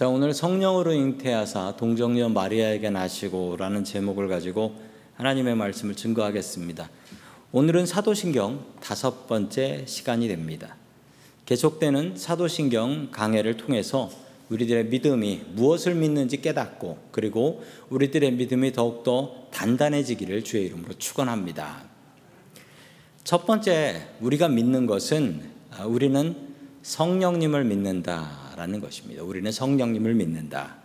자, 오늘 성령으로 잉태하사 동정녀 마리아에게 나시고라는 제목을 가지고 하나님의 말씀을 증거하겠습니다. 오늘은 사도신경 다섯 번째 시간이 됩니다. 계속되는 사도신경 강해를 통해서 우리들의 믿음이 무엇을 믿는지 깨닫고 그리고 우리들의 믿음이 더욱더 단단해지기를 주의 이름으로 축원합니다. 첫 번째 우리가 믿는 것은 아, 우리는 성령님을 믿는다라는 것입니다. 우리는 성령님을 믿는다.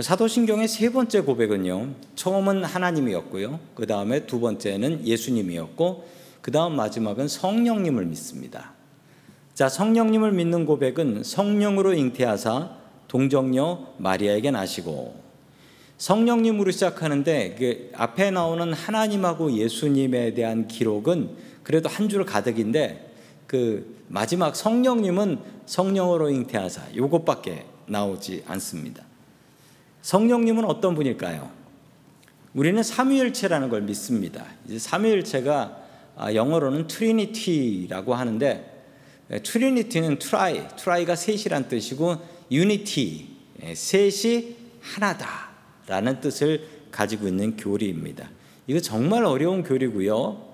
사도신경의 세 번째 고백은요. 처음은 하나님이었고요. 그 다음에 두 번째는 예수님이었고 그 다음 마지막은 성령님을 믿습니다. 자, 성령님을 믿는 고백은 성령으로 잉태하사 동정녀 마리아에게 나시고 성령님으로 시작하는데 그 앞에 나오는 하나님하고 예수님에 대한 기록은 그래도 한 줄 가득인데 그 마지막 성령님은 성령으로 잉태하사 요것밖에 나오지 않습니다. 성령님은 어떤 분일까요? 우리는 삼위일체라는 걸 믿습니다. 이제 삼위일체가 아, 영어로는 Trinity라고 하는데 Trinity는 tri, tri가 셋이란 뜻이고 unity, 예, 셋이 하나다라는 뜻을 가지고 있는 교리입니다. 이거 정말 어려운 교리고요.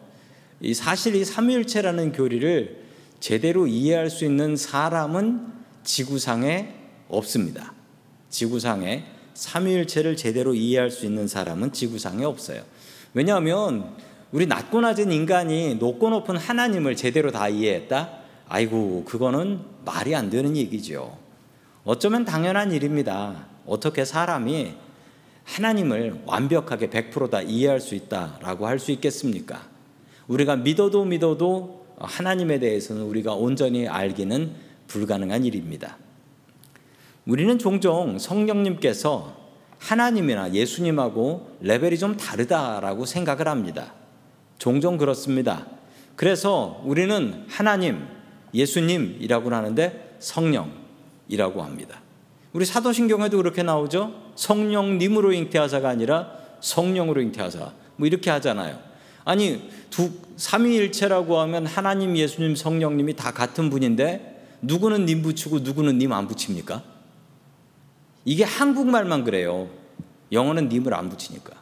이 사실 이 삼위일체라는 교리를 제대로 이해할 수 있는 사람은 지구상에 없습니다. 지구상에 삼위일체를 제대로 이해할 수 있는 사람은 지구상에 없어요. 왜냐하면 우리 낮고 낮은 인간이 높고 높은 하나님을 제대로 다 이해했다? 아이고, 그거는 말이 안 되는 얘기죠. 어쩌면 당연한 일입니다. 어떻게 사람이 하나님을 완벽하게 100%다 이해할 수 있다라고 할 수 있겠습니까? 우리가 믿어도 믿어도 하나님에 대해서는 우리가 온전히 알기는 불가능한 일입니다. 우리는 종종 성령님께서 하나님이나 예수님하고 레벨이 좀 다르다라고 생각을 합니다. 종종 그렇습니다. 그래서 우리는 하나님, 예수님이라고 하는데 성령이라고 합니다. 우리 사도신경에도 그렇게 나오죠. 성령님으로 잉태하사가 아니라 성령으로 ing태하사. 뭐 이렇게 하잖아요. 아니 두 삼위일체라고 하면 하나님, 예수님, 성령님이 다 같은 분인데 누구는 님 붙이고 누구는 님 안 붙입니까? 이게 한국말만 그래요. 영어는 님을 안 붙이니까.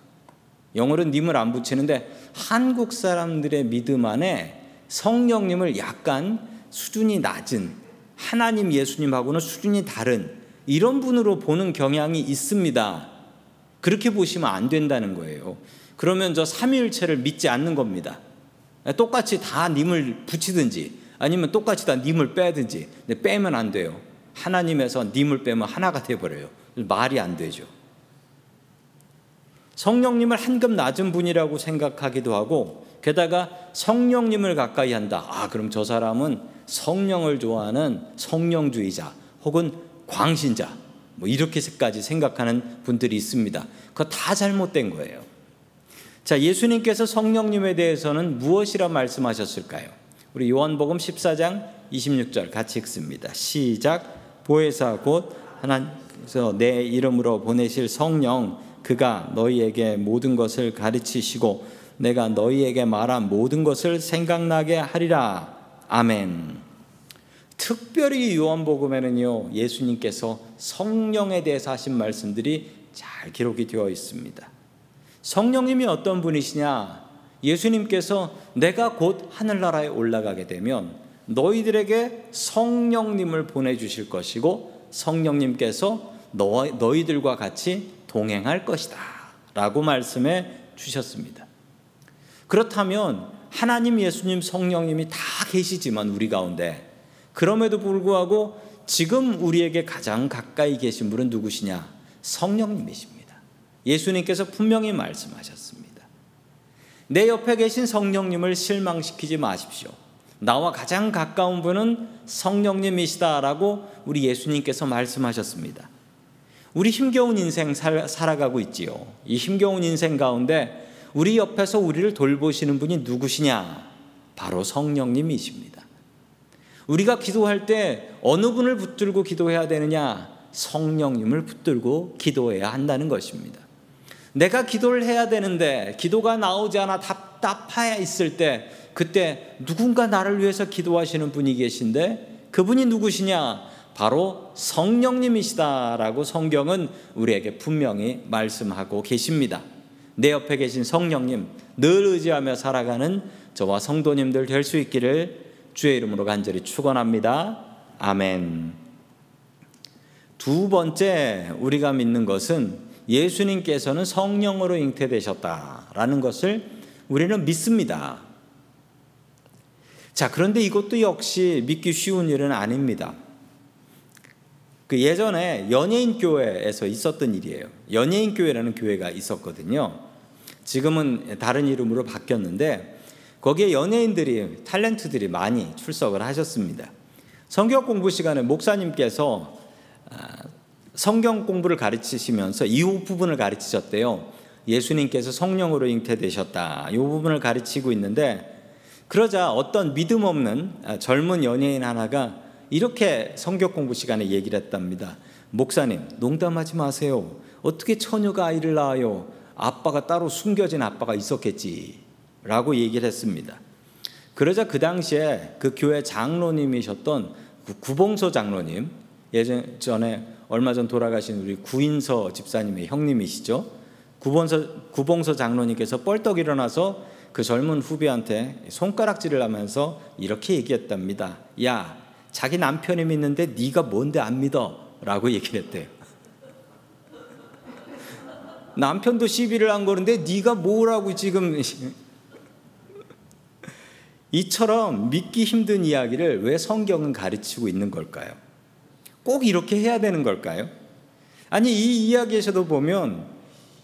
영어는 님을 안 붙이는데 한국 사람들의 믿음 안에 성령님을 약간 수준이 낮은 하나님 예수님하고는 수준이 다른 이런 분으로 보는 경향이 있습니다. 그렇게 보시면 안 된다는 거예요. 그러면 저 삼위일체를 믿지 않는 겁니다. 똑같이 다 님을 붙이든지 아니면 똑같이 다 님을 빼든지 빼면 안 돼요. 하나님에서 님을 빼면 하나가 돼버려요. 말이 안 되죠. 성령님을 한급 낮은 분이라고 생각하기도 하고 게다가 성령님을 가까이 한다. 아, 그럼 저 사람은 성령을 좋아하는 성령주의자 혹은 광신자 뭐 이렇게까지 생각하는 분들이 있습니다. 그거 다 잘못된 거예요. 자, 예수님께서 성령님에 대해서는 무엇이라 말씀하셨을까요? 우리 요한복음 14장 26절 같이 읽습니다. 시작. 보혜사 곧 하나님께서 내 이름으로 보내실 성령 그가 너희에게 모든 것을 가르치시고 내가 너희에게 말한 모든 것을 생각나게 하리라. 아멘. 특별히 요한복음에는요, 예수님께서 성령에 대해서 하신 말씀들이 잘 기록이 되어 있습니다. 성령님이 어떤 분이시냐? 예수님께서 내가 곧 하늘나라에 올라가게 되면 너희들에게 성령님을 보내주실 것이고 성령님께서 너, 너희들과 같이 동행할 것이다. 라고 말씀해 주셨습니다. 그렇다면 하나님, 예수님, 성령님이 다 계시지만 우리 가운데 그럼에도 불구하고 지금 우리에게 가장 가까이 계신 분은 누구시냐? 성령님이십니다. 예수님께서 분명히 말씀하셨습니다. 내 옆에 계신 성령님을 실망시키지 마십시오. 나와 가장 가까운 분은 성령님이시다라고 우리 예수님께서 말씀하셨습니다. 우리 힘겨운 인생 살, 살아가고 있지요. 이 힘겨운 인생 가운데 우리 옆에서 우리를 돌보시는 분이 누구시냐? 바로 성령님이십니다. 우리가 기도할 때 어느 분을 붙들고 기도해야 되느냐? 성령님을 붙들고 기도해야 한다는 것입니다. 내가 기도를 해야 되는데 기도가 나오지 않아 답답해 있을 때 그때 누군가 나를 위해서 기도하시는 분이 계신데 그분이 누구시냐? 바로 성령님이시다라고 성경은 우리에게 분명히 말씀하고 계십니다. 내 옆에 계신 성령님, 늘 의지하며 살아가는 저와 성도님들 될 수 있기를 주의 이름으로 간절히 축원합니다. 아멘. 두 번째 우리가 믿는 것은 예수님께서는 성령으로 잉태되셨다라는 것을 우리는 믿습니다. 자, 그런데 이것도 역시 믿기 쉬운 일은 아닙니다. 그 예전에 연예인 교회에서 있었던 일이에요. 연예인 교회라는 교회가 있었거든요. 지금은 다른 이름으로 바뀌었는데 거기에 연예인들이 탤런트들이 많이 출석을 하셨습니다. 성경 공부 시간에 목사님께서 아, 성경 공부를 가르치시면서 이 부분을 가르치셨대요. 예수님께서 성령으로 잉태되셨다. 이 부분을 가르치고 있는데 그러자 어떤 믿음 없는 아, 젊은 연예인 하나가 이렇게 성경 공부 시간에 얘기를 했답니다. 목사님, 농담하지 마세요. 어떻게 처녀가 아이를 낳아요? 아빠가 따로 숨겨진 아빠가 있었겠지. 라고 얘기를 했습니다. 그러자 그 당시에 그 교회 장로님이셨던 그 구봉서 장로님, 예전에 얼마 전 돌아가신 우리 구인서 집사님의 형님이시죠. 구봉서, 구봉서 장로님께서 뻘떡 일어나서 그 젊은 후배한테 손가락질을 하면서 이렇게 얘기했답니다. 야, 자기 남편이 믿는데 네가 뭔데 안 믿어? 라고 얘기를 했대요. 남편도 시비를 한 거는데 네가 뭐라고 지금 이처럼 믿기 힘든 이야기를 왜 성경은 가르치고 있는 걸까요? 꼭 이렇게 해야 되는 걸까요? 아니 이 이야기에서도 보면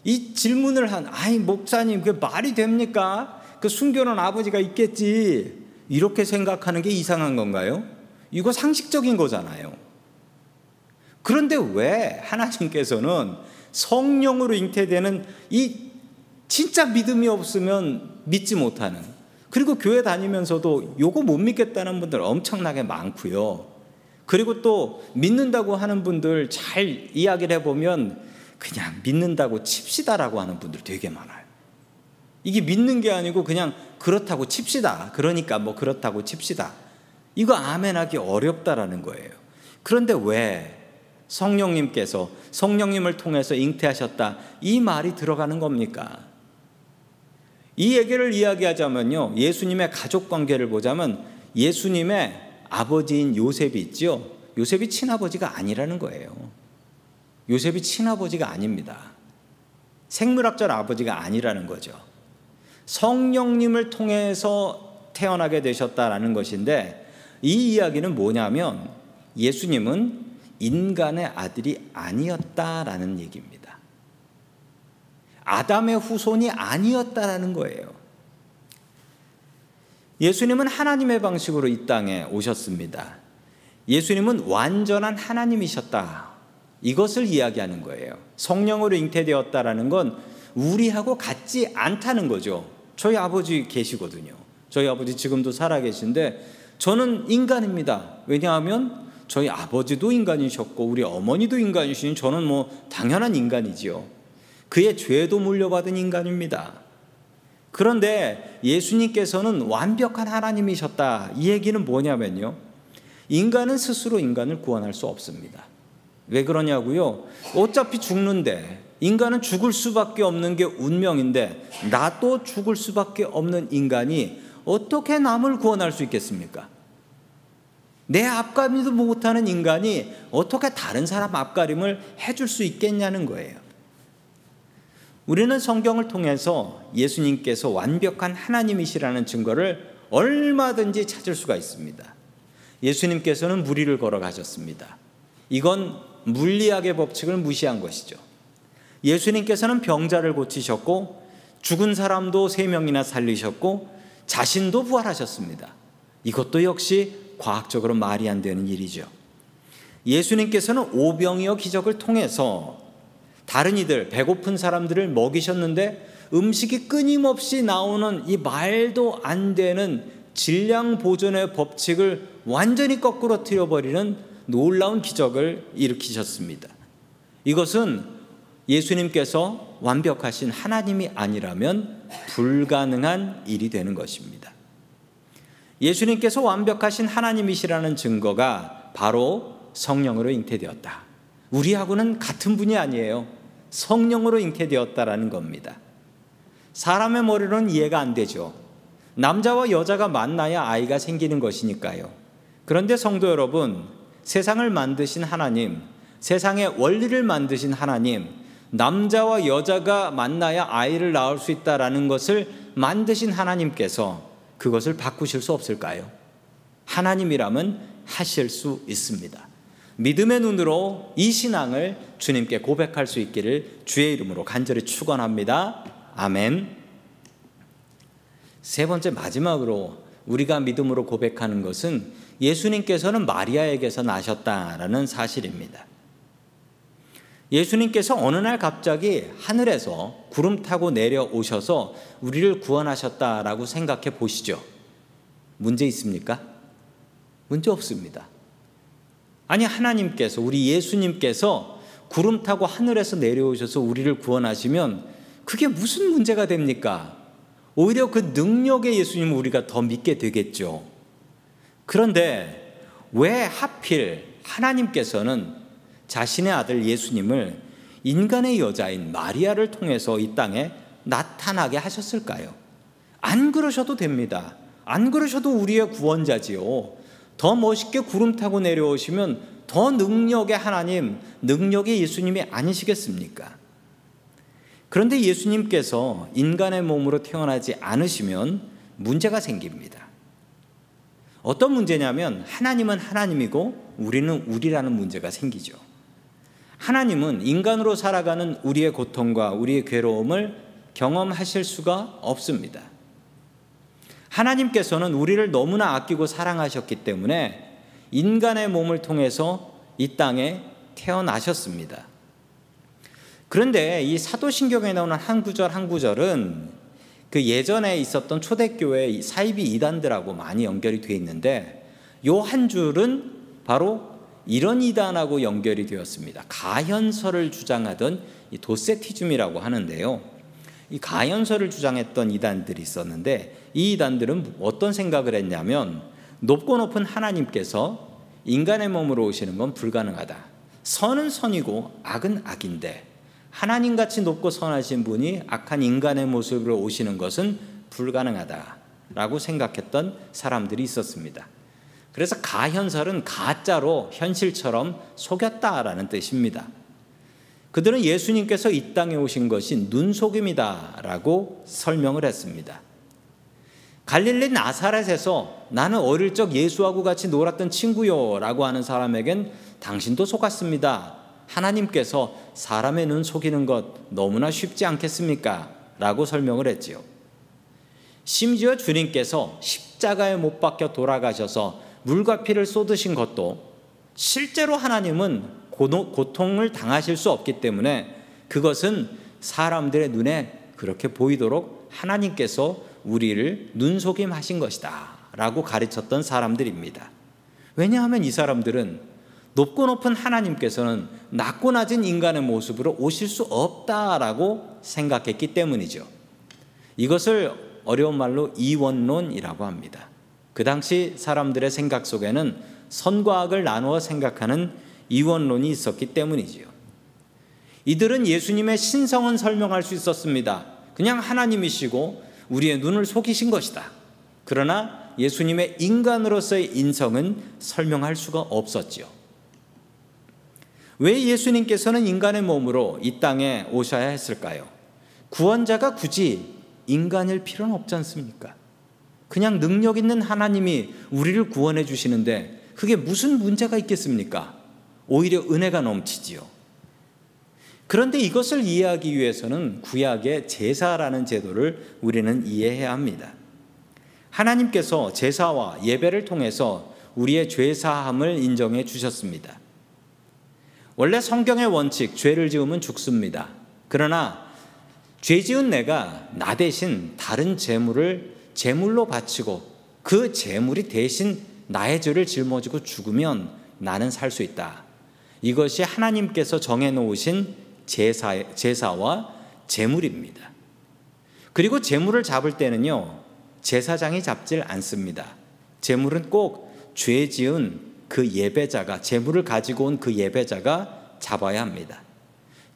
이 질문을 한 아이 목사님 그 말이 됩니까? 그 숨겨놓은 아버지가 있겠지 이렇게 생각하는 게 이상한 건가요? 이거 상식적인 거잖아요. 그런데 왜 하나님께서는 성령으로 잉태되는 이 진짜 믿음이 없으면 믿지 못하는 그리고 교회 다니면서도 요거 못 믿겠다는 분들 엄청나게 많고요. 그리고 또 믿는다고 하는 분들 잘 이야기를 해보면 그냥 믿는다고 칩시다라고 하는 분들 되게 많아요. 이게 믿는 게 아니고 그냥 그렇다고 칩시다. 그러니까 뭐 그렇다고 칩시다. 이거 아멘하기 어렵다라는 거예요. 그런데 왜 성령님께서 성령님을 통해서 잉태하셨다 이 말이 들어가는 겁니까? 이 얘기를 이야기하자면요. 예수님의 가족 관계를 보자면 예수님의 아버지인 요셉이 있죠. 요셉이 친아버지가 아니라는 거예요. 요셉이 친아버지가 아닙니다. 생물학적 아버지가 아니라는 거죠. 성령님을 통해서 태어나게 되셨다라는 것인데 이 이야기는 뭐냐면 예수님은 인간의 아들이 아니었다라는 얘기입니다. 아담의 후손이 아니었다라는 거예요. 예수님은 하나님의 방식으로 이 땅에 오셨습니다. 예수님은 완전한 하나님이셨다. 이것을 이야기하는 거예요. 성령으로 잉태되었다라는 건 우리하고 같지 않다는 거죠. 저희 아버지 계시거든요. 저희 아버지 지금도 살아 계신데 저는 인간입니다. 왜냐하면 저희 아버지도 인간이셨고 우리 어머니도 인간이신 저는 뭐 당연한 인간이지요. 그의 죄도 물려받은 인간입니다. 그런데 예수님께서는 완벽한 하나님이셨다. 이 얘기는 뭐냐면요. 인간은 스스로 인간을 구원할 수 없습니다. 왜 그러냐고요? 어차피 죽는데 인간은 죽을 수밖에 없는 게 운명인데 나도 죽을 수밖에 없는 인간이 어떻게 남을 구원할 수 있겠습니까? 내 앞가림도 못하는 인간이 어떻게 다른 사람 앞가림을 해줄 수 있겠냐는 거예요. 우리는 성경을 통해서 예수님께서 완벽한 하나님이시라는 증거를 얼마든지 찾을 수가 있습니다. 예수님께서는 무리를 걸어가셨습니다. 이건 물리학의 법칙을 무시한 것이죠. 예수님께서는 병자를 고치셨고 죽은 사람도 세 명이나 살리셨고 자신도 부활하셨습니다. 이것도 역시 과학적으로 말이 안 되는 일이죠. 예수님께서는 오병이어 기적을 통해서 다른 이들 배고픈 사람들을 먹이셨는데 음식이 끊임없이 나오는 이 말도 안 되는 질량 보존의 법칙을 완전히 거꾸로 틀어버리는 놀라운 기적을 일으키셨습니다. 이것은 예수님께서 완벽하신 하나님이 아니라면 불가능한 일이 되는 것입니다. 예수님께서 완벽하신 하나님이시라는 증거가 바로 성령으로 잉태되었다. 우리하고는 같은 분이 아니에요. 성령으로 잉태되었다라는 겁니다. 사람의 머리로는 이해가 안 되죠. 남자와 여자가 만나야 아이가 생기는 것이니까요. 그런데 성도 여러분, 세상을 만드신 하나님, 세상의 원리를 만드신 하나님, 남자와 여자가 만나야 아이를 낳을 수 있다라는 것을 만드신 하나님께서 그것을 바꾸실 수 없을까요? 하나님이라면 하실 수 있습니다. 믿음의 눈으로 이 신앙을 주님께 고백할 수 있기를 주의 이름으로 간절히 축원합니다. 아멘. 세 번째 마지막으로 우리가 믿음으로 고백하는 것은 예수님께서는 마리아에게서 나셨다라는 사실입니다. 예수님께서 어느 날 갑자기 하늘에서 구름 타고 내려오셔서 우리를 구원하셨다라고 생각해 보시죠. 문제 있습니까? 문제 없습니다. 아니, 하나님께서, 우리 예수님께서 구름 타고 하늘에서 내려오셔서 우리를 구원하시면 그게 무슨 문제가 됩니까? 오히려 그 능력의 예수님을 우리가 더 믿게 되겠죠. 그런데 왜 하필 하나님께서는 자신의 아들 예수님을 인간의 여자인 마리아를 통해서 이 땅에 나타나게 하셨을까요? 안 그러셔도 됩니다. 안 그러셔도 우리의 구원자지요. 더 멋있게 구름 타고 내려오시면 더 능력의 하나님, 능력의 예수님이 아니시겠습니까? 그런데 예수님께서 인간의 몸으로 태어나지 않으시면 문제가 생깁니다. 어떤 문제냐면 하나님은 하나님이고 우리는 우리라는 문제가 생기죠. 하나님은 인간으로 살아가는 우리의 고통과 우리의 괴로움을 경험하실 수가 없습니다. 하나님께서는 우리를 너무나 아끼고 사랑하셨기 때문에 인간의 몸을 통해서 이 땅에 태어나셨습니다. 그런데 이 사도신경에 나오는 한 구절 한 구절은 그 예전에 있었던 초대교회 사이비 이단들하고 많이 연결이 되어 있는데 요 한 줄은 바로 이런 이단하고 연결이 되었습니다. 가현설을 주장하던 이 도세티즘이라고 하는데요. 이 가현설을 주장했던 이단들이 있었는데 이 이단들은 어떤 생각을 했냐면 높고 높은 하나님께서 인간의 몸으로 오시는 건 불가능하다. 선은 선이고 악은 악인데 하나님 같이 높고 선하신 분이 악한 인간의 모습으로 오시는 것은 불가능하다라고 생각했던 사람들이 있었습니다. 그래서 가현설은 가짜로 현실처럼 속였다라는 뜻입니다. 그들은 예수님께서 이 땅에 오신 것이 눈속임이다라고 설명을 했습니다. 갈릴리 나사렛에서 나는 어릴 적 예수하고 같이 놀았던 친구요라고 하는 사람에겐 당신도 속았습니다. 하나님께서 사람의 눈 속이는 것 너무나 쉽지 않겠습니까? 라고 설명을 했지요. 심지어 주님께서 십자가에 못 박혀 돌아가셔서 물과 피를 쏟으신 것도 실제로 하나님은 고통을 당하실 수 없기 때문에 그것은 사람들의 눈에 그렇게 보이도록 하나님께서 우리를 눈속임하신 것이다 라고 가르쳤던 사람들입니다. 왜냐하면 이 사람들은 높고 높은 하나님께서는 낮고 낮은 인간의 모습으로 오실 수 없다라고 생각했기 때문이죠. 이것을 어려운 말로 이원론이라고 합니다. 그 당시 사람들의 생각 속에는 선과 악을 나누어 생각하는 이원론이 있었기 때문이지요. 이들은 예수님의 신성은 설명할 수 있었습니다. 그냥 하나님이시고 우리의 눈을 속이신 것이다. 그러나 예수님의 인간으로서의 인성은 설명할 수가 없었지요. 왜 예수님께서는 인간의 몸으로 이 땅에 오셔야 했을까요? 구원자가 굳이 인간일 필요는 없지 않습니까? 그냥 능력 있는 하나님이 우리를 구원해 주시는데 그게 무슨 문제가 있겠습니까? 오히려 은혜가 넘치지요. 그런데 이것을 이해하기 위해서는 구약의 제사라는 제도를 우리는 이해해야 합니다. 하나님께서 제사와 예배를 통해서 우리의 죄 사함을 인정해 주셨습니다. 원래 성경의 원칙 죄를 지으면 죽습니다. 그러나 죄 지은 내가 나 대신 다른 재물을 제물로 바치고 그 제물이 대신 나의 죄를 짊어지고 죽으면 나는 살 수 있다. 이것이 하나님께서 정해 놓으신 제사, 제사와 제물입니다. 그리고 제물을 잡을 때는요, 제사장이 잡질 않습니다. 제물은 꼭 죄 지은 그 예배자가 재물을 가지고 온 그 예배자가 잡아야 합니다.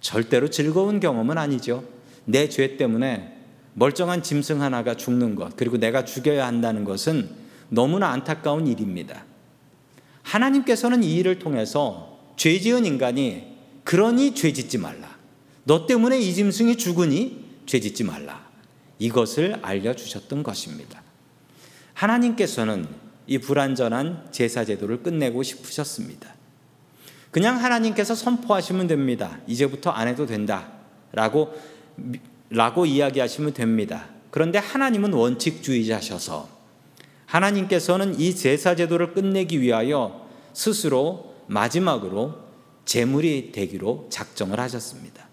절대로 즐거운 경험은 아니죠. 내 죄 때문에 멀쩡한 짐승 하나가 죽는 것, 그리고 내가 죽여야 한다는 것은 너무나 안타까운 일입니다. 하나님께서는 이 일을 통해서 죄 지은 인간이 그러니 죄 짓지 말라. 너 때문에 이 짐승이 죽으니 죄 짓지 말라. 이것을 알려주셨던 것입니다. 하나님께서는 이 불완전한 제사 제도를 끝내고 싶으셨습니다. 그냥 하나님께서 선포하시면 됩니다. 이제부터 안 해도 된다. 라고, 라고 이야기하시면 됩니다. 그런데 하나님은 원칙주의자셔서 하나님께서는 이 제사 제도를 끝내기 위하여 스스로 마지막으로 제물이 되기로 작정을 하셨습니다.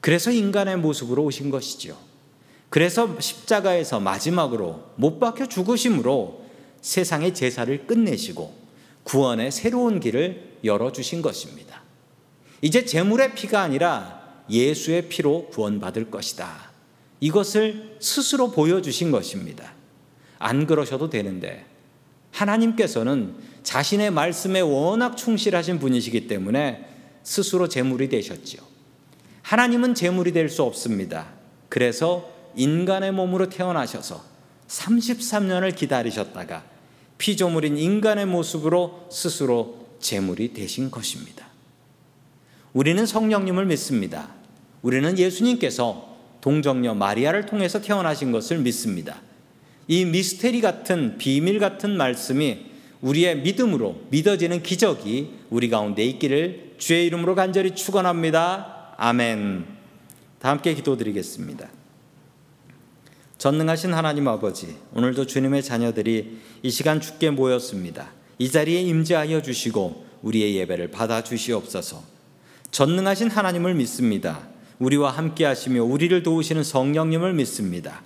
그래서 인간의 모습으로 오신 것이죠. 그래서 십자가에서 마지막으로 못 박혀 죽으심으로 세상의 제사를 끝내시고 구원의 새로운 길을 열어주신 것입니다. 이제 제물의 피가 아니라 예수의 피로 구원받을 것이다. 이것을 스스로 보여주신 것입니다. 안 그러셔도 되는데 하나님께서는 자신의 말씀에 워낙 충실하신 분이시기 때문에 스스로 제물이 되셨지요. 하나님은 제물이 될 수 없습니다. 그래서 인간의 몸으로 태어나셔서 33년을 기다리셨다가 피조물인 인간의 모습으로 스스로 제물이 되신 것입니다. 우리는 성령님을 믿습니다. 우리는 예수님께서 동정녀 마리아를 통해서 태어나신 것을 믿습니다. 이 미스테리 같은 비밀 같은 말씀이 우리의 믿음으로 믿어지는 기적이 우리 가운데 있기를 주의 이름으로 간절히 축원합니다. 아멘. 다 함께 기도드리겠습니다. 전능하신 하나님 아버지, 오늘도 주님의 자녀들이 이 시간 주께 모였습니다. 이 자리에 임재하여 주시고 우리의 예배를 받아 주시옵소서. 전능하신 하나님을 믿습니다. 우리와 함께 하시며 우리를 도우시는 성령님을 믿습니다.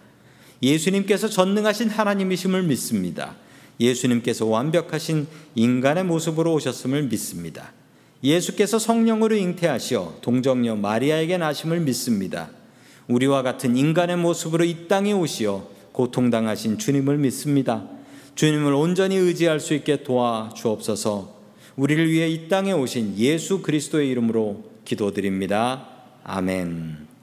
예수님께서 전능하신 하나님이심을 믿습니다. 예수님께서 완벽하신 인간의 모습으로 오셨음을 믿습니다. 예수께서 성령으로 잉태하시어 동정녀 마리아에게 나심을 믿습니다. 우리와 같은 인간의 모습으로 이 땅에 오시어 고통당하신 주님을 믿습니다. 주님을 온전히 의지할 수 있게 도와 주옵소서. 우리를 위해 이 땅에 오신 예수 그리스도의 이름으로 기도드립니다. 아멘.